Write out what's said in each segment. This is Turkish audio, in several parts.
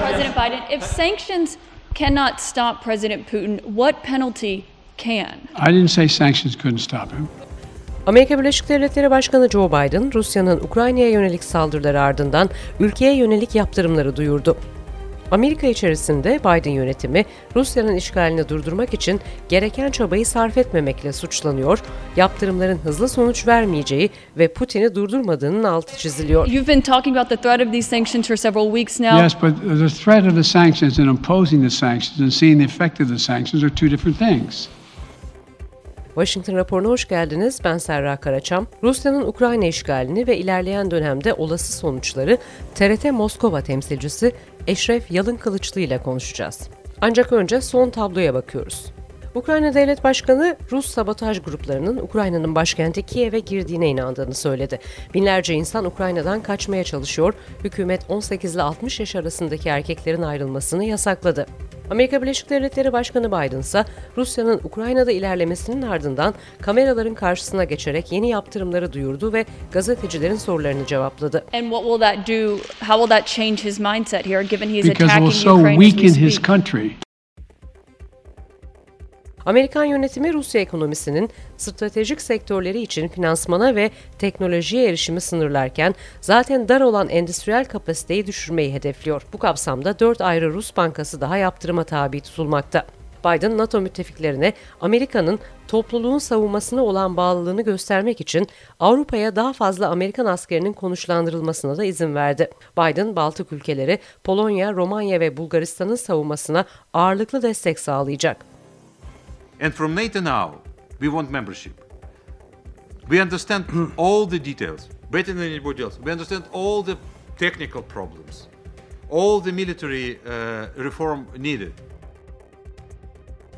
President Biden, if sanctions cannot stop President Putin, what penalty can? I didn't say sanctions couldn't stop him. Amerika Birleşik Devletleri Başkanı Joe Biden, Rusya'nın Ukrayna'ya yönelik saldırıları ardından ülkeye yönelik yaptırımları duyurdu. Amerika içerisinde Biden yönetimi Rusya'nın işgalini durdurmak için gereken çabayı sarf etmemekle suçlanıyor, yaptırımların hızlı sonuç vermeyeceği ve Putin'i durdurmadığının altı çiziliyor. You've been talking about the threat of these sanctions for several weeks now. Yes, but the threat of the sanctions and imposing the sanctions and seeing the effect of the sanctions are two different things. Washington raporuna hoş geldiniz. Ben Serra Karaçam. Rusya'nın Ukrayna işgalini ve ilerleyen dönemde olası sonuçları TRT Moskova temsilcisi Eşref Yalın Kılıçlı ile konuşacağız. Ancak önce son tabloya bakıyoruz. Ukrayna Devlet Başkanı Rus sabotaj gruplarının Ukrayna'nın başkenti Kiev'e girdiğine inandığını söyledi. Binlerce insan Ukrayna'dan kaçmaya çalışıyor. Hükümet 18 ile 60 yaş arasındaki erkeklerin ayrılmasını yasakladı. Amerika Birleşik Devletleri Başkanı Biden ise Rusya'nın Ukrayna'da ilerlemesinin ardından kameraların karşısına geçerek yeni yaptırımları duyurdu ve gazetecilerin sorularını cevapladı. And what will that do? How will that change his mindset here, given he's Because it attacking will so Ukraine as we weaken his country. Amerikan yönetimi Rusya ekonomisinin stratejik sektörleri için finansmana ve teknolojiye erişimi sınırlarken zaten dar olan endüstriyel kapasiteyi düşürmeyi hedefliyor. Bu kapsamda 4 ayrı Rus bankası daha yaptırıma tabi tutulmakta. Biden, NATO müttefiklerine Amerika'nın topluluğun savunmasına olan bağlılığını göstermek için Avrupa'ya daha fazla Amerikan askerinin konuşlandırılmasına da izin verdi. Biden, Baltık ülkeleri, Polonya, Romanya ve Bulgaristan'ın savunmasına ağırlıklı destek sağlayacak. And from NATO now, we want membership. We understand all the details better than anybody else. We understand all the technical problems, all the military uh, reform needed.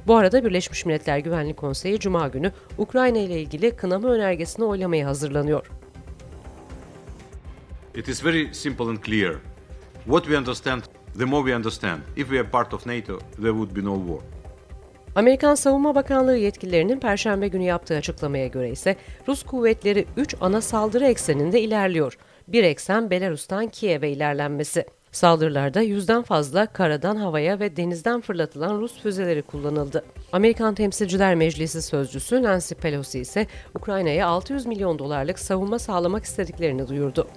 Bu arada Birleşmiş Milletler Güvenlik Konseyi Cuma günü Ukrayna ile ilgili kınama önergesini oylamaya hazırlanıyor. It is very simple and clear. What we understand, the more we understand. If we are part of NATO, there would be no war. Amerikan Savunma Bakanlığı yetkililerinin Perşembe günü yaptığı açıklamaya göre ise Rus kuvvetleri 3 ana saldırı ekseninde ilerliyor. Bir eksen Belarus'tan Kiev'e ilerlenmesi. Saldırılarda yüzden fazla karadan havaya ve denizden fırlatılan Rus füzeleri kullanıldı. Amerikan Temsilciler Meclisi sözcüsü Nancy Pelosi ise Ukrayna'ya 600 milyon dolarlık savunma sağlamak istediklerini duyurdu.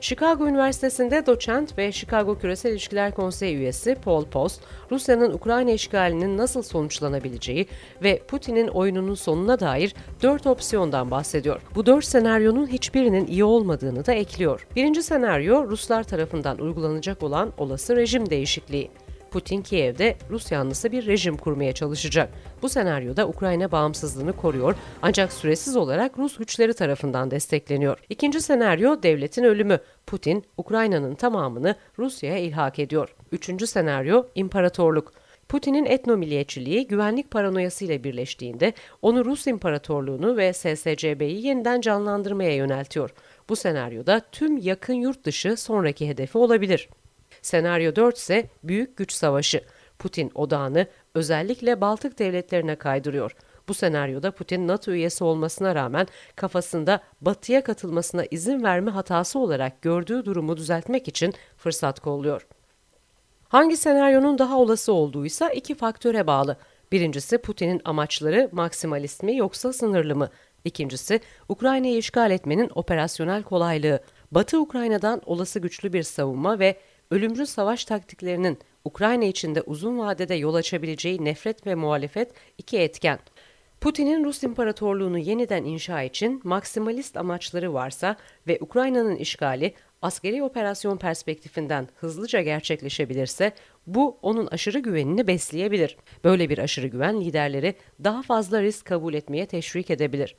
Chicago Üniversitesi'nde doçent ve Chicago Küresel İlişkiler Konseyi üyesi Paul Post, Rusya'nın Ukrayna işgalinin nasıl sonuçlanabileceği ve Putin'in oyununun sonuna dair dört opsiyondan bahsediyor. Bu dört senaryonun hiçbirinin iyi olmadığını da ekliyor. Birinci senaryo Ruslar tarafından uygulanacak olan olası rejim değişikliği. Putin Kiev'de Rus yanlısı bir rejim kurmaya çalışacak. Bu senaryoda Ukrayna bağımsızlığını koruyor ancak süresiz olarak Rus güçleri tarafından destekleniyor. İkinci senaryo devletin ölümü. Putin Ukrayna'nın tamamını Rusya'ya ilhak ediyor. Üçüncü senaryo imparatorluk. Putin'in etnomilliyetçiliği güvenlik paranoyasıyla birleştiğinde onu Rus İmparatorluğunu ve SSCB'yi yeniden canlandırmaya yöneltiyor. Bu senaryoda tüm yakın yurt dışı sonraki hedefi olabilir. Senaryo 4 ise büyük güç savaşı. Putin odağını özellikle Baltık devletlerine kaydırıyor. Bu senaryoda Putin NATO üyesi olmasına rağmen kafasında Batı'ya katılmasına izin verme hatası olarak gördüğü durumu düzeltmek için fırsat kolluyor. Hangi senaryonun daha olası olduğuysa iki faktöre bağlı. Birincisi Putin'in amaçları maksimalist mi yoksa sınırlı mı? İkincisi Ukrayna'yı işgal etmenin operasyonel kolaylığı. Batı Ukrayna'dan olası güçlü bir savunma ve ölümcül savaş taktiklerinin Ukrayna içinde uzun vadede yol açabileceği nefret ve muhalefet iki etken. Putin'in Rus İmparatorluğunu yeniden inşa için maksimalist amaçları varsa ve Ukrayna'nın işgali askeri operasyon perspektifinden hızlıca gerçekleşebilirse bu onun aşırı güvenini besleyebilir. Böyle bir aşırı güven liderleri daha fazla risk kabul etmeye teşvik edebilir.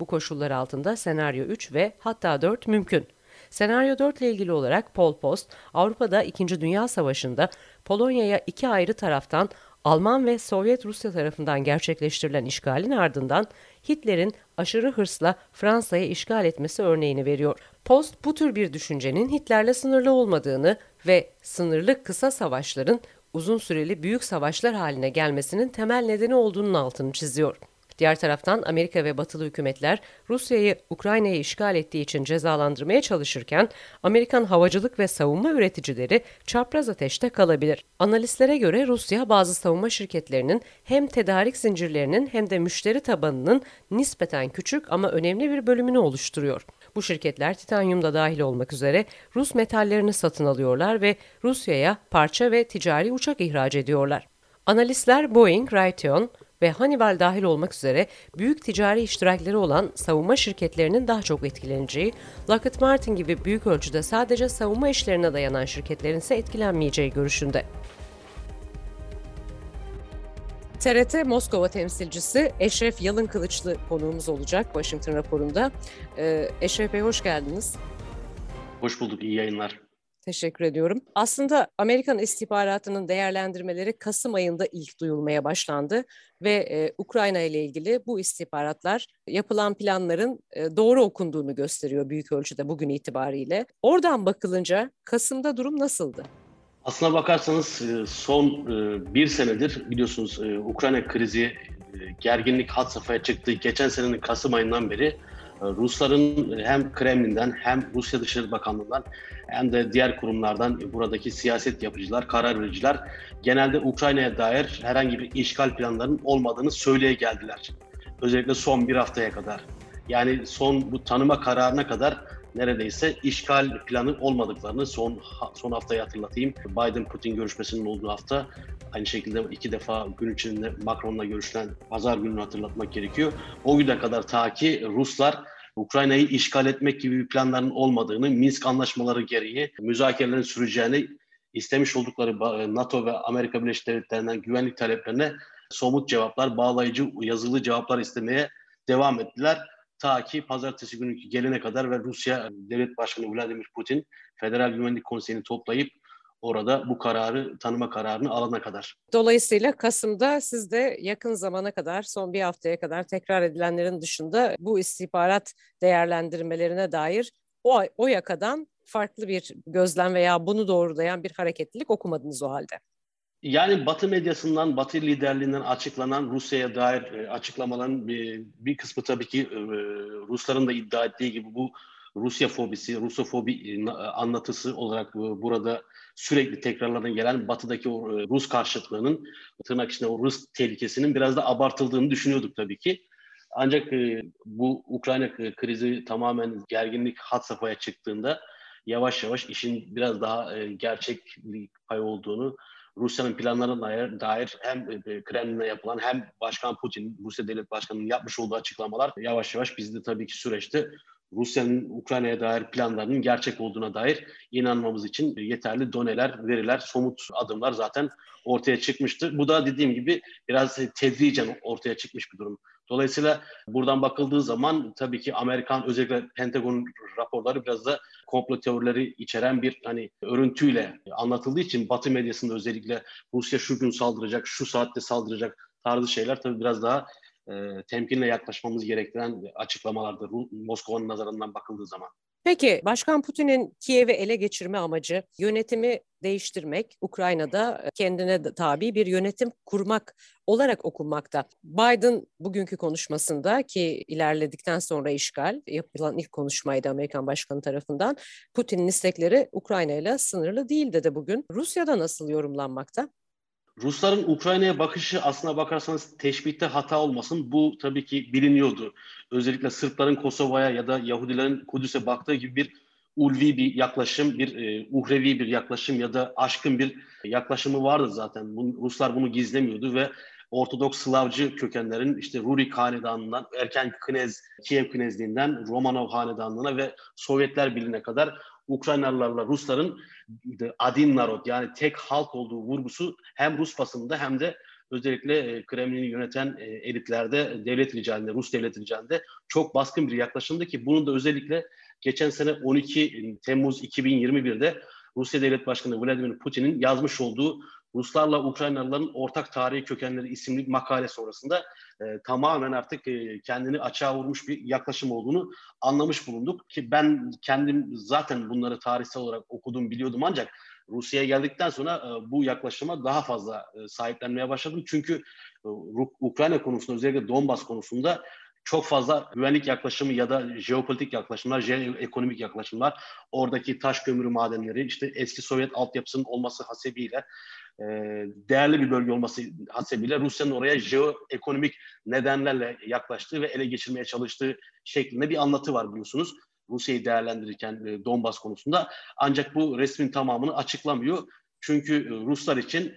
Bu koşullar altında senaryo 3 ve hatta 4 mümkün. Senaryo 4 ile ilgili olarak Pol Post, Avrupa'da 2. Dünya Savaşı'nda Polonya'ya iki ayrı taraftan Alman ve Sovyet Rusya tarafından gerçekleştirilen işgalin ardından Hitler'in aşırı hırsla Fransa'ya işgal etmesi örneğini veriyor. Post bu tür bir düşüncenin Hitler'le sınırlı olmadığını ve sınırlı kısa savaşların uzun süreli büyük savaşlar haline gelmesinin temel nedeni olduğunun altını çiziyor. Diğer taraftan Amerika ve batılı hükümetler Rusya'yı Ukrayna'yı işgal ettiği için cezalandırmaya çalışırken Amerikan havacılık ve savunma üreticileri çapraz ateşte kalabilir. Analistlere göre Rusya bazı savunma şirketlerinin hem tedarik zincirlerinin hem de müşteri tabanının nispeten küçük ama önemli bir bölümünü oluşturuyor. Bu şirketler titanyum da dahil olmak üzere Rus metallerini satın alıyorlar ve Rusya'ya parça ve ticari uçak ihraç ediyorlar. Analistler Boeing, Raytheon ve Honeywell dahil olmak üzere büyük ticari iştirakleri olan savunma şirketlerinin daha çok etkileneceği, Lockheed Martin gibi büyük ölçüde sadece savunma işlerine dayanan şirketlerin ise etkilenmeyeceği görüşünde. TRT Moskova temsilcisi Eşref Yalın Kılıçlı konuğumuz olacak Washington raporunda. Ee, Eşref Bey hoş geldiniz. Hoş bulduk, iyi yayınlar. Teşekkür ediyorum. Aslında Amerikan istihbaratının değerlendirmeleri Kasım ayında ilk duyulmaya başlandı ve e, Ukrayna ile ilgili bu istihbaratlar yapılan planların e, doğru okunduğunu gösteriyor büyük ölçüde bugün itibariyle. Oradan bakılınca Kasım'da durum nasıldı? Aslına bakarsanız e, son e, bir senedir biliyorsunuz e, Ukrayna krizi gerginlik hat safhaya çıktı. Geçen senenin Kasım ayından beri Rusların hem Kremlin'den hem Rusya Dışişleri Bakanlığı'ndan hem de diğer kurumlardan buradaki siyaset yapıcılar, karar vericiler genelde Ukrayna'ya dair herhangi bir işgal planlarının olmadığını söyleye geldiler. Özellikle son bir haftaya kadar. Yani son bu tanıma kararına kadar neredeyse işgal planı olmadıklarını son son haftayı hatırlatayım. Biden-Putin görüşmesinin olduğu hafta aynı şekilde iki defa gün içinde Macron'la görüşülen pazar gününü hatırlatmak gerekiyor. O güne kadar ta ki Ruslar Ukrayna'yı işgal etmek gibi bir planların olmadığını, Minsk anlaşmaları gereği müzakerelerin süreceğini istemiş oldukları NATO ve Amerika Birleşik Devletleri'nden güvenlik taleplerine somut cevaplar, bağlayıcı yazılı cevaplar istemeye devam ettiler. Ta ki pazartesi günü gelene kadar ve Rusya Devlet Başkanı Vladimir Putin Federal Güvenlik Konseyi'ni toplayıp orada bu kararı tanıma kararını alana kadar. Dolayısıyla Kasım'da siz de yakın zamana kadar son bir haftaya kadar tekrar edilenlerin dışında bu istihbarat değerlendirmelerine dair o, o yakadan farklı bir gözlem veya bunu doğrulayan bir hareketlilik okumadınız o halde. Yani Batı medyasından, Batı liderliğinden açıklanan Rusya'ya dair e, açıklamaların bir, bir kısmı tabii ki e, Rusların da iddia ettiği gibi bu Rusya fobisi, Rusofobi e, anlatısı olarak burada sürekli tekrarlanan gelen batıdaki o Rus karşıtlığının tırnak içinde o Rus tehlikesinin biraz da abartıldığını düşünüyorduk tabii ki. Ancak bu Ukrayna krizi tamamen gerginlik hat safhaya çıktığında yavaş yavaş işin biraz daha gerçek pay olduğunu Rusya'nın planlarına dair hem e, Kremlin'e yapılan hem Başkan Putin, Rusya Devlet Başkanı'nın yapmış olduğu açıklamalar yavaş yavaş bizde tabii ki süreçte Rusya'nın Ukrayna'ya dair planlarının gerçek olduğuna dair inanmamız için yeterli doneler, veriler, somut adımlar zaten ortaya çıkmıştı. Bu da dediğim gibi biraz tedricen ortaya çıkmış bir durum. Dolayısıyla buradan bakıldığı zaman tabii ki Amerikan özellikle Pentagon raporları biraz da komplo teorileri içeren bir hani örüntüyle anlatıldığı için Batı medyasında özellikle Rusya şu gün saldıracak, şu saatte saldıracak tarzı şeyler tabii biraz daha e, temkinle yaklaşmamız gerektiren açıklamalardır Moskova'nın nazarından bakıldığı zaman. Peki Başkan Putin'in Kiev'i ele geçirme amacı yönetimi değiştirmek, Ukrayna'da kendine tabi bir yönetim kurmak olarak okunmakta. Biden bugünkü konuşmasında ki ilerledikten sonra işgal yapılan ilk konuşmaydı Amerikan Başkanı tarafından Putin'in istekleri Ukrayna ile sınırlı değil dedi bugün. Rusya'da nasıl yorumlanmakta? Rusların Ukrayna'ya bakışı aslına bakarsanız teşbihte hata olmasın. Bu tabii ki biliniyordu. Özellikle Sırpların Kosova'ya ya da Yahudilerin Kudüs'e baktığı gibi bir ulvi bir yaklaşım, bir e, uhrevi bir yaklaşım ya da aşkın bir yaklaşımı vardı zaten. Bu, Ruslar bunu gizlemiyordu ve Ortodoks Slavcı kökenlerin işte Rurik Hanedanı'ndan, erken Knez, Kiev Knezliğinden Romanov Hanedanlığı'na ve Sovyetler Birliği'ne kadar Ukraynalılarla Rusların adin narod yani tek halk olduğu vurgusu hem Rus basınında hem de özellikle e, Kremlin'i yöneten e, elitlerde, devlet ricalinde, Rus devlet ricalinde çok baskın bir yaklaşımdı ki bunu da özellikle geçen sene 12 Temmuz 2021'de Rusya Devlet Başkanı Vladimir Putin'in yazmış olduğu Ruslarla Ukraynalıların ortak tarihi kökenleri isimli makale sonrasında e, tamamen artık e, kendini açığa vurmuş bir yaklaşım olduğunu anlamış bulunduk ki ben kendim zaten bunları tarihsel olarak okudum biliyordum ancak Rusya'ya geldikten sonra e, bu yaklaşıma daha fazla e, sahiplenmeye başladım. Çünkü e, Ukrayna konusunda özellikle Donbas konusunda çok fazla güvenlik yaklaşımı ya da jeopolitik yaklaşımlar, jeoekonomik yaklaşımlar, oradaki taş kömürü madenleri, işte eski Sovyet altyapısının olması hasebiyle e, değerli bir bölge olması hasebiyle Rusya'nın oraya jeoekonomik nedenlerle yaklaştığı ve ele geçirmeye çalıştığı şeklinde bir anlatı var biliyorsunuz. Rusya'yı değerlendirirken e, Donbas konusunda. Ancak bu resmin tamamını açıklamıyor. Çünkü e, Ruslar için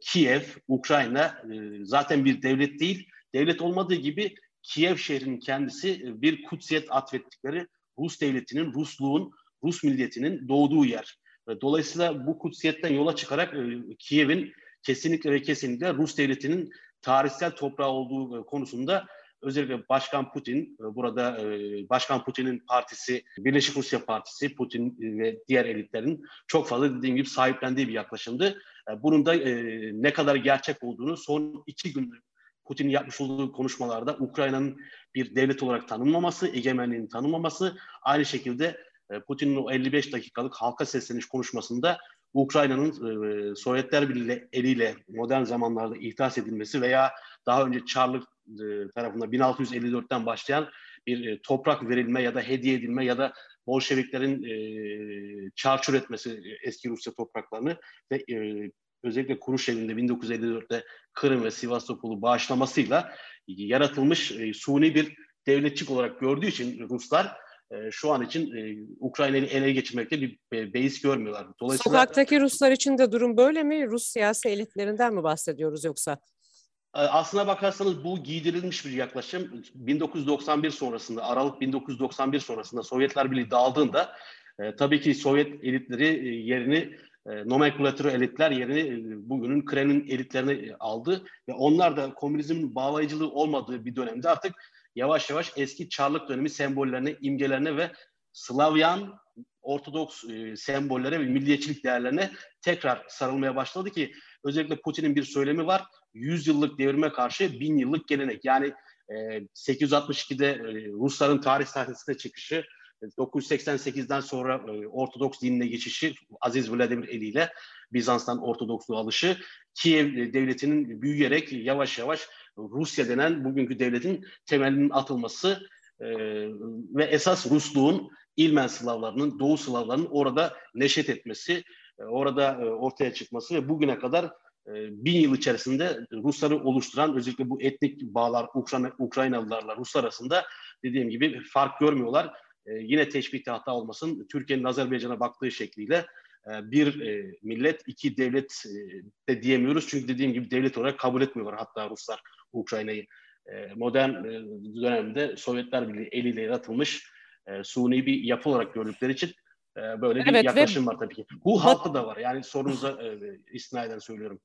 Kiev, Ukrayna zaten bir devlet değil. Devlet olmadığı gibi Kiev şehrinin kendisi bir kutsiyet atfettikleri Rus devletinin, Rusluğun, Rus milliyetinin doğduğu yer. Dolayısıyla bu kutsiyetten yola çıkarak e, Kiev'in kesinlikle ve kesinlikle Rus devletinin tarihsel toprağı olduğu e, konusunda özellikle Başkan Putin, e, burada Başkan Putin'in partisi, Birleşik Rusya Partisi, Putin ve diğer elitlerin çok fazla dediğim gibi sahiplendiği bir yaklaşımdı. Bunun da ne kadar gerçek olduğunu son iki gündür Putin'in yapmış olduğu konuşmalarda Ukrayna'nın bir devlet olarak tanınmaması, egemenliğini tanınmaması, aynı şekilde e, Putin'in o 55 dakikalık halka sesleniş konuşmasında Ukrayna'nın e, Sovyetler Birliği eliyle modern zamanlarda ihdas edilmesi veya daha önce Çarlık e, tarafında 1654'ten başlayan bir e, toprak verilme ya da hediye edilme ya da Bolşeviklerin e, çarçur etmesi eski Rusya topraklarını ve e, özellikle Kuruşev'in 1954'te Kırım ve Sivastopol'u bağışlamasıyla yaratılmış e, suni bir devletçik olarak gördüğü için Ruslar e, şu an için e, Ukrayna'yı ele geçirmekte bir e, beis görmüyorlar. Dolayısıyla Sokaktaki Ruslar için de durum böyle mi? Rus siyasi elitlerinden mi bahsediyoruz yoksa? E, aslına bakarsanız bu giydirilmiş bir yaklaşım. 1991 sonrasında, Aralık 1991 sonrasında Sovyetler Birliği dağıldığında e, tabii ki Sovyet elitleri e, yerini e, nomenklatür elitler yerini e, bugünün Kremlin elitlerine aldı ve onlar da komünizmin bağlayıcılığı olmadığı bir dönemde artık yavaş yavaş eski Çarlık dönemi sembollerine, imgelerine ve Slavyan Ortodoks e, sembollere ve milliyetçilik değerlerine tekrar sarılmaya başladı ki özellikle Putin'in bir söylemi var. 100 yıllık devrime karşı 1000 yıllık gelenek. Yani e, 862'de e, Rusların tarih sahnesine çıkışı, 988'den sonra e, Ortodoks dinine geçişi Aziz Vladimir Eli ile Bizans'tan Ortodoksluğa alışı Kiev devletinin büyüyerek yavaş yavaş Rusya denen bugünkü devletin temelinin atılması e, ve esas Rusluğun İlmen Slavlarının, Doğu Slavlarının orada neşet etmesi, e, orada e, ortaya çıkması ve bugüne kadar e, bin yıl içerisinde Rusları oluşturan özellikle bu etnik bağlar Ukrayna, Ukraynalılarla Ruslar arasında dediğim gibi fark görmüyorlar. E, yine teşbihte hata olmasın Türkiye'nin Azerbaycan'a baktığı şekliyle e, bir e, millet iki devlet e, de diyemiyoruz. Çünkü dediğim gibi devlet olarak kabul etmiyorlar hatta Ruslar Ukrayna'yı. E, modern e, dönemde Sovyetler Birliği eliyle yaratılmış suni bir yapı olarak gördükleri için böyle bir evet, yaklaşım var tabii ki. Bu halkı da var. Yani sorunuza istinaden söylüyorum.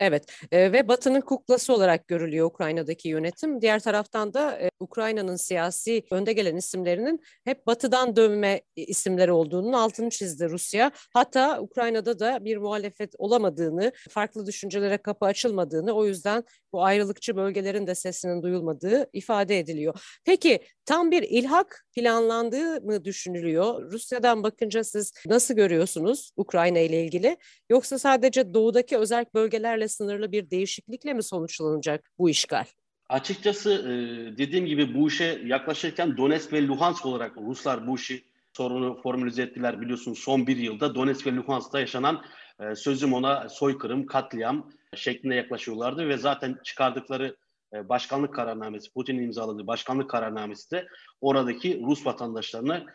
Evet e, ve Batı'nın kuklası olarak görülüyor Ukrayna'daki yönetim. Diğer taraftan da e, Ukrayna'nın siyasi önde gelen isimlerinin hep Batı'dan dönme isimleri olduğunun altını çizdi Rusya. Hatta Ukrayna'da da bir muhalefet olamadığını, farklı düşüncelere kapı açılmadığını, o yüzden bu ayrılıkçı bölgelerin de sesinin duyulmadığı ifade ediliyor. Peki tam bir ilhak planlandığı mı düşünülüyor? Rusya'dan bakınca siz nasıl görüyorsunuz Ukrayna ile ilgili? Yoksa sadece doğudaki özel bölgelerle sınırlı bir değişiklikle mi sonuçlanacak bu işgal? Açıkçası e, dediğim gibi bu işe yaklaşırken Donetsk ve Luhansk olarak Ruslar bu işi sorunu formülize ettiler biliyorsunuz son bir yılda Donetsk ve Luhansk'ta yaşanan e, sözüm ona soykırım, katliam şeklinde yaklaşıyorlardı ve zaten çıkardıkları e, başkanlık kararnamesi, Putin'in imzaladığı başkanlık kararnamesi de oradaki Rus vatandaşlarını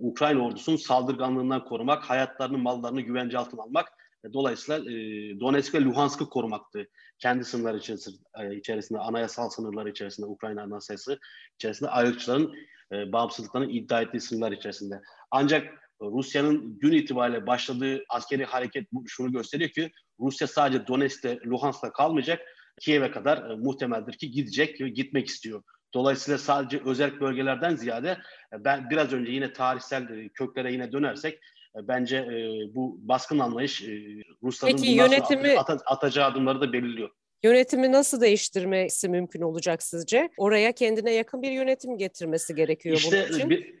Ukrayna ordusunun saldırganlığından korumak, hayatlarını, mallarını güvence altına almak Dolayısıyla e, Donetsk ve Luhansk'ı korumaktı. Kendi sınırları içerisinde, e, içerisinde, anayasal sınırları içerisinde, Ukrayna anayasası içerisinde ayrılıkçıların e, bağımsızlıklarını iddia ettiği sınırlar içerisinde. Ancak Rusya'nın gün itibariyle başladığı askeri hareket şunu gösteriyor ki Rusya sadece Donetsk'te, Luhansk'ta kalmayacak. Kiev'e kadar e, muhtemeldir ki gidecek ve gitmek istiyor. Dolayısıyla sadece özel bölgelerden ziyade e, ben biraz önce yine tarihsel e, köklere yine dönersek e, bence e, bu baskın anlayış e, Rusların Peki, yönetimi... at, atacağı adımları da belirliyor. Yönetimi nasıl değiştirmesi mümkün olacak sizce? Oraya kendine yakın bir yönetim getirmesi gerekiyor işte, bunun için. Bir,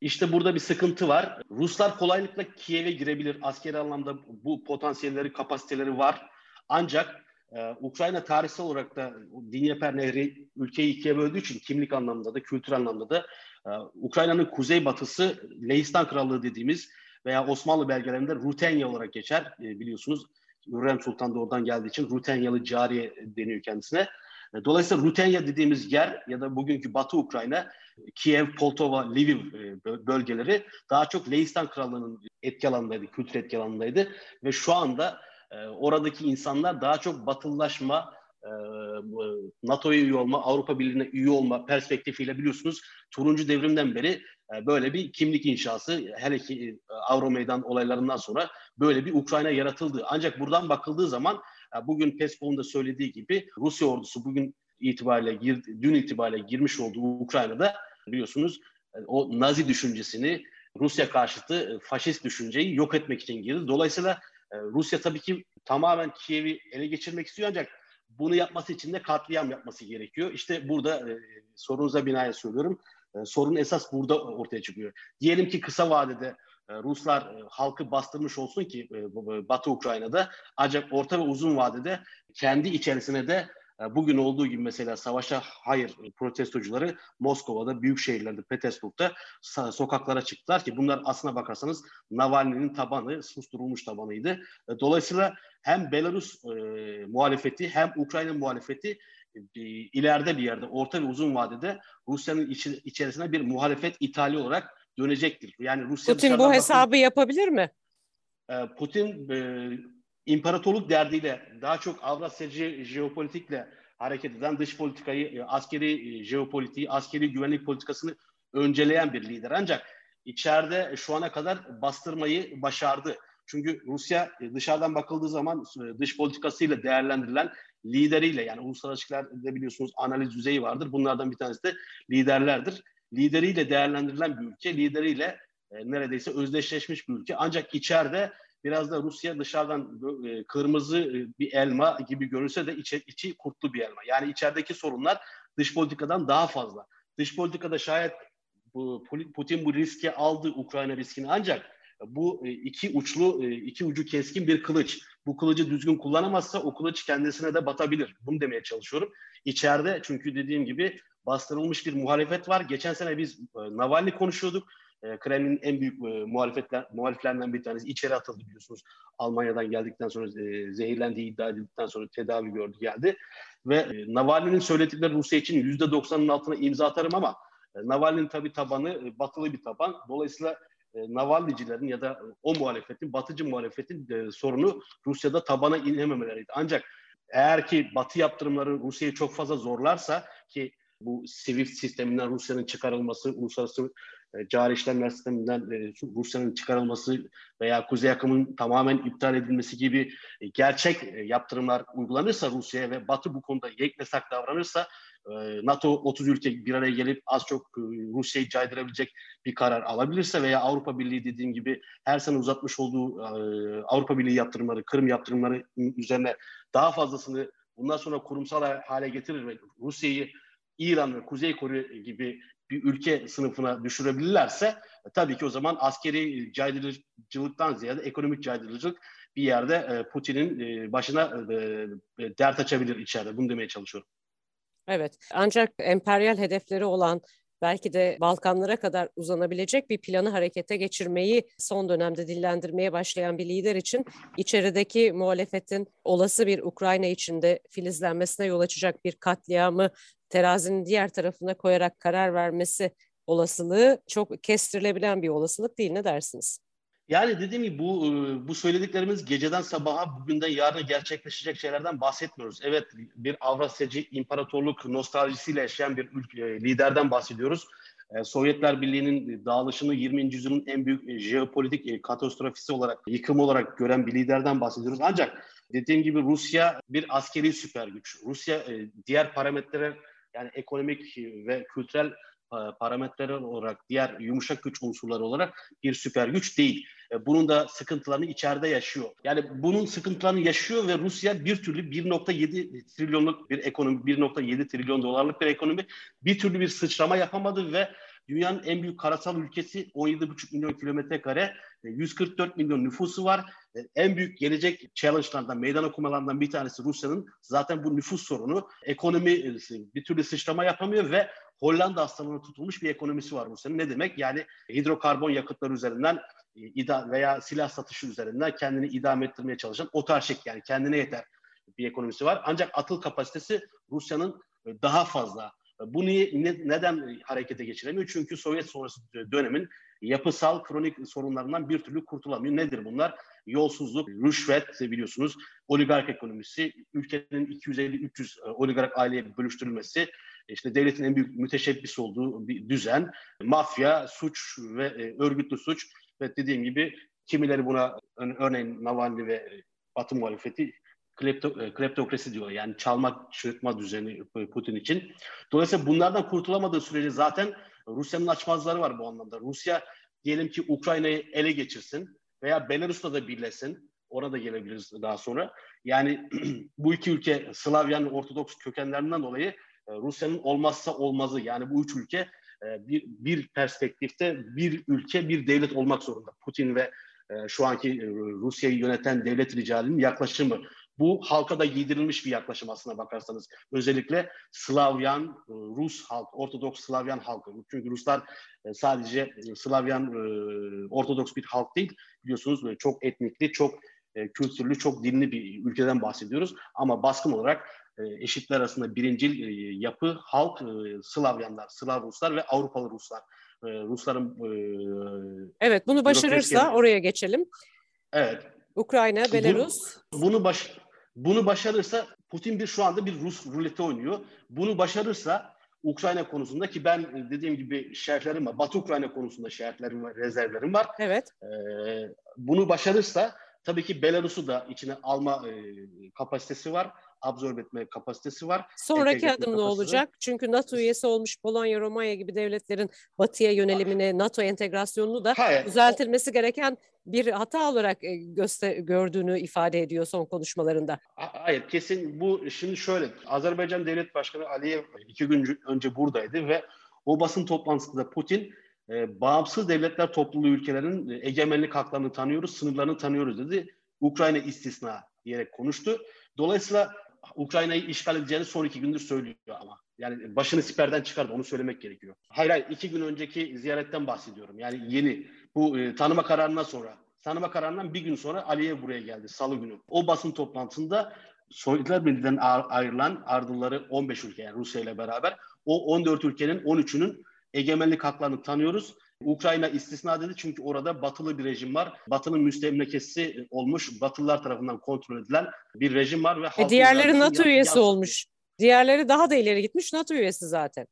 İşte burada bir sıkıntı var. Ruslar kolaylıkla Kiev'e girebilir. Askeri anlamda bu potansiyelleri, kapasiteleri var. Ancak ee, Ukrayna tarihsel olarak da Dinyeper Nehri ülkeyi ikiye böldüğü için kimlik anlamında da kültür anlamda da e, Ukrayna'nın kuzeybatısı Leistan Krallığı dediğimiz veya Osmanlı belgelerinde Rutenya olarak geçer e, biliyorsunuz. Hürrem Sultan da oradan geldiği için Rutenyalı cariye deniyor kendisine. E, dolayısıyla Rutenya dediğimiz yer ya da bugünkü Batı Ukrayna, Kiev, Poltova, Lviv bölgeleri daha çok Leistan Krallığı'nın etki alanındaydı, kültür etki alanındaydı. Ve şu anda e, oradaki insanlar daha çok batılılaşma, e, NATO'ya üye olma, Avrupa Birliği'ne üye olma perspektifiyle biliyorsunuz turuncu devrimden beri e, böyle bir kimlik inşası hele ki e, Avro Meydan olaylarından sonra böyle bir Ukrayna yaratıldı. Ancak buradan bakıldığı zaman e, bugün Peskov'un da söylediği gibi Rusya ordusu bugün itibariyle dün itibariyle girmiş olduğu Ukrayna'da biliyorsunuz e, o Nazi düşüncesini Rusya karşıtı faşist düşünceyi yok etmek için girdi. Dolayısıyla ee, Rusya tabii ki tamamen Kiev'i ele geçirmek istiyor ancak bunu yapması için de katliam yapması gerekiyor. İşte burada sorunuza binaen söylüyorum. E, sorun esas burada ortaya çıkıyor. Diyelim ki kısa vadede e, Ruslar e, halkı bastırmış olsun ki e, Batı Ukrayna'da ancak orta ve uzun vadede kendi içerisine de bugün olduğu gibi mesela savaşa hayır protestocuları Moskova'da, büyük şehirlerde, Petersburg'da sokaklara çıktılar ki bunlar aslına bakarsanız Navalny'nin tabanı, susturulmuş tabanıydı. Dolayısıyla hem Belarus e, muhalefeti hem Ukrayna muhalefeti e, ileride bir yerde, orta ve uzun vadede Rusya'nın içi, içerisine bir muhalefet ithali olarak dönecektir. Yani Rusya Putin bu hesabı bakın, yapabilir mi? Putin imparatorluk derdiyle daha çok Avrasyacı jeopolitikle hareket eden dış politikayı, e, askeri e, jeopolitiği, askeri güvenlik politikasını önceleyen bir lider. Ancak içeride şu ana kadar bastırmayı başardı. Çünkü Rusya e, dışarıdan bakıldığı zaman dış politikasıyla değerlendirilen lideriyle yani uluslararası ilişkilerde biliyorsunuz analiz düzeyi vardır. Bunlardan bir tanesi de liderlerdir. Lideriyle değerlendirilen bir ülke, lideriyle neredeyse özdeşleşmiş bir ülke. Ancak içeride biraz da Rusya dışarıdan e, kırmızı e, bir elma gibi görünse de içi, içi kurtlu bir elma. Yani içerideki sorunlar dış politikadan daha fazla. Dış politikada şayet bu Putin bu riski aldı Ukrayna riskini ancak bu e, iki uçlu, iki ucu keskin bir kılıç. Bu kılıcı düzgün kullanamazsa o kılıç kendisine de batabilir. Bunu demeye çalışıyorum. İçeride çünkü dediğim gibi bastırılmış bir muhalefet var. Geçen sene biz Navalny konuşuyorduk. E, Kremlin'in en büyük e, muhalefetler, muhaliflerinden bir tanesi içeri atıldı biliyorsunuz. Almanya'dan geldikten sonra e, zehirlendiği iddia edildikten sonra tedavi gördü geldi. Ve e, Navalny'nin söyledikleri Rusya için yüzde doksanın altına imza atarım ama e, Navalny'nin tabi tabanı e, batılı bir taban. Dolayısıyla e, Navalny'cilerin ya da o muhalefetin, batıcı muhalefetin e, sorunu Rusya'da tabana inememeleriydi. Ancak eğer ki batı yaptırımları Rusya'yı çok fazla zorlarsa ki bu SWIFT sisteminden Rusya'nın çıkarılması, uluslararası e, cari işlemler sisteminden e, Rusya'nın çıkarılması veya Kuzey akımın tamamen iptal edilmesi gibi e, gerçek e, yaptırımlar uygulanırsa Rusya'ya ve Batı bu konuda yeknesak davranırsa NATO 30 ülke bir araya gelip az çok e, Rusya'yı caydırabilecek bir karar alabilirse veya Avrupa Birliği dediğim gibi her sene uzatmış olduğu e, Avrupa Birliği yaptırımları, Kırım yaptırımları üzerine daha fazlasını bundan sonra kurumsal hale getirir ve Rusya'yı İran ve Kuzey Kore gibi bir ülke sınıfına düşürebilirlerse e, tabii ki o zaman askeri caydırıcılıktan ziyade ekonomik caydırıcılık bir yerde Putin'in başına dert açabilir içeride. Bunu demeye çalışıyorum. Evet ancak emperyal hedefleri olan belki de Balkanlara kadar uzanabilecek bir planı harekete geçirmeyi son dönemde dillendirmeye başlayan bir lider için içerideki muhalefetin olası bir Ukrayna içinde filizlenmesine yol açacak bir katliamı terazinin diğer tarafına koyarak karar vermesi olasılığı çok kestirilebilen bir olasılık değil ne dersiniz? Yani dediğim gibi bu e, bu söylediklerimiz geceden sabaha bugünden yarına gerçekleşecek şeylerden bahsetmiyoruz. Evet bir Avrasyacı imparatorluk nostaljisiyle yaşayan bir ülke, e, liderden bahsediyoruz. E, Sovyetler Birliği'nin dağılışını 20. yüzyılın en büyük jeopolitik katastrofisi olarak, yıkım olarak gören bir liderden bahsediyoruz. Ancak dediğim gibi Rusya bir askeri süper güç. Rusya diğer parametreler yani ekonomik ve kültürel parametreler olarak diğer yumuşak güç unsurları olarak bir süper güç değil. E, bunun da sıkıntılarını içeride yaşıyor. Yani bunun sıkıntılarını yaşıyor ve Rusya bir türlü 1.7 trilyonluk bir ekonomi, 1.7 trilyon dolarlık bir ekonomi bir türlü bir sıçrama yapamadı ve Dünyanın en büyük karasal ülkesi 17,5 milyon kilometre kare, 144 milyon nüfusu var. En büyük gelecek challenge'lardan, meydan okumalarından bir tanesi Rusya'nın zaten bu nüfus sorunu. Ekonomi bir türlü sıçrama yapamıyor ve Hollanda hastalığına tutulmuş bir ekonomisi var Rusya'nın. Ne demek? Yani hidrokarbon yakıtlar üzerinden veya silah satışı üzerinden kendini idame ettirmeye çalışan otarşik yani kendine yeter bir ekonomisi var. Ancak atıl kapasitesi Rusya'nın daha fazla. Bu niye, ne, neden harekete geçiremiyor? Çünkü Sovyet sonrası dönemin yapısal kronik sorunlarından bir türlü kurtulamıyor. Nedir bunlar? Yolsuzluk, rüşvet biliyorsunuz, oligark ekonomisi, ülkenin 250-300 oligark aileye bölüştürülmesi, işte devletin en büyük müteşebbis olduğu bir düzen, mafya, suç ve e, örgütlü suç ve dediğim gibi kimileri buna örneğin Navalny ve Batı muhalefeti klepto, e, kleptokrasi diyor. Yani çalmak, çırpma düzeni Putin için. Dolayısıyla bunlardan kurtulamadığı sürece zaten Rusya'nın açmazları var bu anlamda. Rusya diyelim ki Ukrayna'yı ele geçirsin veya Belarus'la da birleşsin. Ona da gelebiliriz daha sonra. Yani bu iki ülke Slavyan Ortodoks kökenlerinden dolayı e, Rusya'nın olmazsa olmazı. Yani bu üç ülke e, bir, bir perspektifte bir ülke bir devlet olmak zorunda. Putin ve şu anki Rusya'yı yöneten devlet ricalinin yaklaşımı. Bu halka da giydirilmiş bir yaklaşım aslına bakarsanız. Özellikle Slavyan, e, Rus halk, Ortodoks Slavyan halkı. Çünkü Ruslar e, sadece e, Slavyan Ortodoks bir halk değil. Biliyorsunuz çok etnikli, çok kültürlü, çok dinli bir ülkeden bahsediyoruz. Ama baskın olarak eşitler arasında birincil yapı halk Slavyanlar, Slav Ruslar ve Avrupalı Ruslar. Rusların Evet bunu başarırsa oraya geçelim. Evet. Ukrayna, Belarus. Bunu, baş bunu başarırsa Putin bir şu anda bir Rus ruleti oynuyor. Bunu başarırsa Ukrayna konusunda ki ben dediğim gibi şerhlerim var. Batı Ukrayna konusunda şerhlerim var, rezervlerim var. Evet. Ee, bunu başarırsa tabii ki Belarus'u da içine alma e, kapasitesi var absorbe etme kapasitesi var. Sonraki adım ne olacak? Çünkü NATO üyesi olmuş Polonya, Romanya gibi devletlerin batıya yönelimini, NATO entegrasyonunu da Hayır. düzeltilmesi gereken bir hata olarak e, göster gördüğünü ifade ediyor son konuşmalarında. Hayır kesin bu şimdi şöyle Azerbaycan Devlet Başkanı Aliyev iki gün önce buradaydı ve o basın toplantısında Putin e, bağımsız devletler topluluğu ülkelerin e, egemenlik haklarını tanıyoruz, sınırlarını tanıyoruz dedi. Ukrayna istisna diyerek konuştu. Dolayısıyla Ukrayna'yı işgal edeceğini son iki gündür söylüyor ama. Yani başını siperden çıkardı onu söylemek gerekiyor. Hayır hayır iki gün önceki ziyaretten bahsediyorum. Yani yeni bu e, tanıma kararından sonra. Tanıma kararından bir gün sonra Aliyev buraya geldi salı günü. O basın toplantısında Sovyetler Birliği'nden ayrılan ardılları 15 ülke yani Rusya ile beraber o 14 ülkenin 13'ünün egemenlik haklarını tanıyoruz. Ukrayna istisna dedi çünkü orada batılı bir rejim var. Batının müstemlekesi olmuş, Batılılar tarafından kontrol edilen bir rejim var. ve e Diğerleri NATO üyesi olmuş. Diğerleri daha da ileri gitmiş NATO üyesi zaten.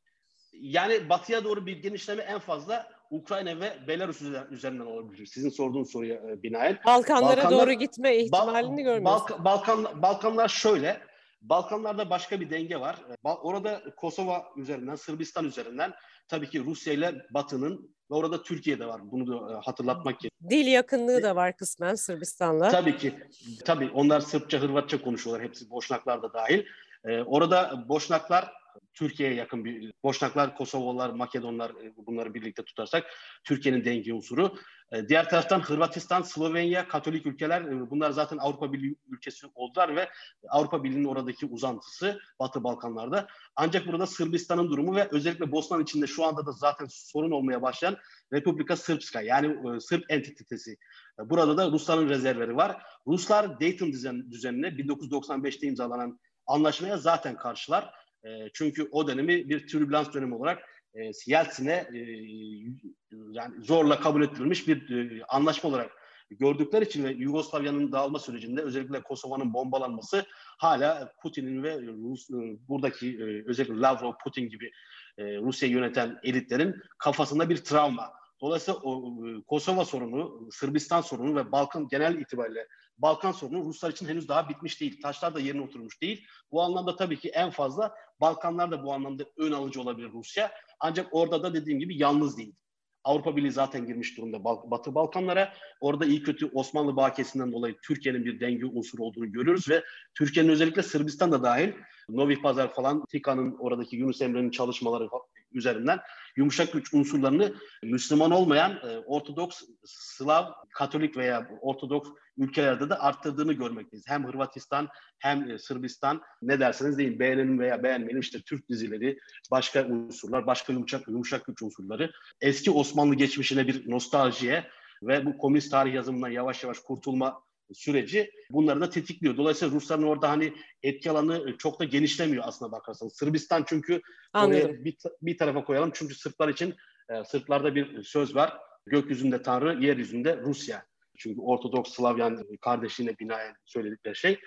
Yani batıya doğru bir genişleme en fazla Ukrayna ve Belarus üzerinden olabilir. Sizin sorduğunuz soruya e, binaen. Balkanlara Balkanlar, doğru gitme ihtimalini Bal, görmüyoruz. Balkan, Balkanlar şöyle. Balkanlarda başka bir denge var. Orada Kosova üzerinden, Sırbistan üzerinden tabii ki Rusya ile Batı'nın ve orada Türkiye'de var. Bunu da e, hatırlatmak gerekiyor. Dil yakınlığı da var kısmen Sırbistan'la. Tabii ki. Tabii onlar Sırpça, Hırvatça konuşuyorlar. Hepsi Boşnaklar da dahil. Ee, orada Boşnaklar Türkiye'ye yakın bir Boşnaklar, Kosovalılar, Makedonlar e, bunları birlikte tutarsak Türkiye'nin denge unsuru. E, diğer taraftan Hırvatistan, Slovenya, Katolik ülkeler e, bunlar zaten Avrupa Birliği ülkesi oldular ve Avrupa Birliği'nin oradaki uzantısı Batı Balkanlarda. Ancak burada Sırbistan'ın durumu ve özellikle Bosna'nın içinde şu anda da zaten sorun olmaya başlayan Republika Srpska yani Sırp entitesi. Burada da Rusların rezervleri var. Ruslar Dayton düzen, düzenine 1995'te imzalanan anlaşmaya zaten karşılar. E, çünkü o dönemi bir türbülans dönemi olarak e, Yeltsin'e e, yani zorla kabul ettirilmiş bir e, anlaşma olarak gördükleri için ve Yugoslavya'nın dağılma sürecinde özellikle Kosova'nın bombalanması hala Putin'in ve Rus, buradaki özellikle Lavrov, Putin gibi Rusya'yı yöneten elitlerin kafasında bir travma. Dolayısıyla o Kosova sorunu, Sırbistan sorunu ve Balkan genel itibariyle Balkan sorunu Ruslar için henüz daha bitmiş değil. Taşlar da yerine oturmuş değil. Bu anlamda tabii ki en fazla Balkanlar da bu anlamda ön alıcı olabilir Rusya. Ancak orada da dediğim gibi yalnız değil. Avrupa Birliği zaten girmiş durumda Batı Balkanlara. Orada iyi kötü Osmanlı bakiyesinden dolayı Türkiye'nin bir denge unsuru olduğunu görüyoruz ve Türkiye'nin özellikle Sırbistan da dahil Novi Pazar falan TİKA'nın oradaki Yunus Emre'nin çalışmaları üzerinden yumuşak güç unsurlarını Müslüman olmayan e, Ortodoks, Slav, Katolik veya Ortodoks ülkelerde de arttırdığını görmekteyiz. Hem Hırvatistan hem e, Sırbistan ne derseniz deyin beğenelim veya beğenmeyelim işte Türk dizileri, başka unsurlar, başka yumuşak, yumuşak güç unsurları eski Osmanlı geçmişine bir nostaljiye ve bu komünist tarih yazımından yavaş yavaş kurtulma süreci bunları da tetikliyor. Dolayısıyla Rusların orada hani etki alanı çok da genişlemiyor aslında bakarsanız. Sırbistan çünkü oraya bir, bir tarafa koyalım. Çünkü Sırplar için e, Sırplarda bir söz var. Gökyüzünde Tanrı, yeryüzünde Rusya. Çünkü Ortodoks Slavyan kardeşliğine binaen söyledikleri şey.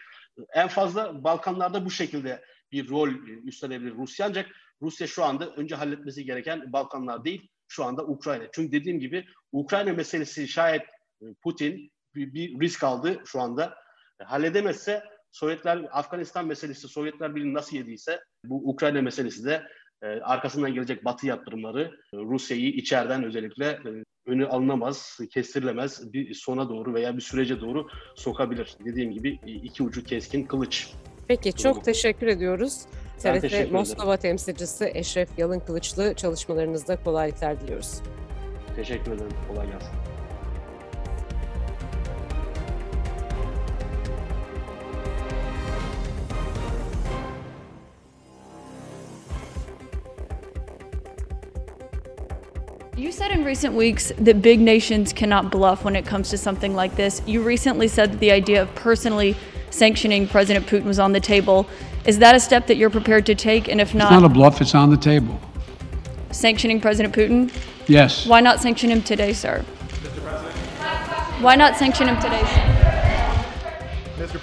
En fazla Balkanlarda bu şekilde bir rol üstlenebilir Rusya. Ancak Rusya şu anda önce halletmesi gereken Balkanlar değil, şu anda Ukrayna. Çünkü dediğim gibi Ukrayna meselesi şayet e, Putin bir, bir risk aldı şu anda. E, halledemezse Sovyetler, Afganistan meselesi Sovyetler Birliği nasıl yediyse bu Ukrayna meselesi de e, arkasından gelecek Batı yaptırımları e, Rusya'yı içeriden özellikle e, önü alınamaz, kestirilemez bir sona doğru veya bir sürece doğru sokabilir. Dediğim gibi e, iki ucu keskin kılıç. Peki çok teşekkür ediyoruz. Ben TRT teşekkür. Moskova temsilcisi Eşref Yalın Kılıçlı çalışmalarınızda kolaylıklar diliyoruz. Teşekkür ederim. Kolay gelsin. You said in recent weeks that big nations cannot bluff when it comes to something like this. You recently said that the idea of personally sanctioning President Putin was on the table. Is that a step that you're prepared to take? And if not, It's not a bluff, it's on the table. sanctioning President Putin? Yes. Why not sanction him today, sir? Why not sanction him today, sir?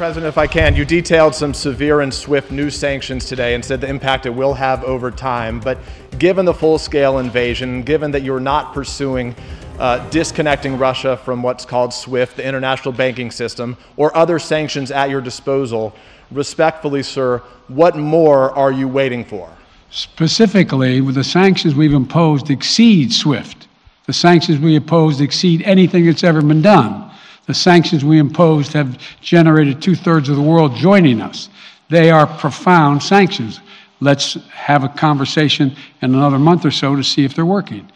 President, if I can, you detailed some severe and swift new sanctions today and said the impact it will have over time. But given the full scale invasion, given that you're not pursuing uh, disconnecting Russia from what's called SWIFT, the international banking system, or other sanctions at your disposal, respectfully, sir, what more are you waiting for? Specifically, the sanctions we've imposed exceed SWIFT. The sanctions we imposed exceed anything that's ever been done. The sanctions we imposed have generated two thirds of the world joining us. They are profound sanctions. Let's have a conversation in another month or so to see if they're working.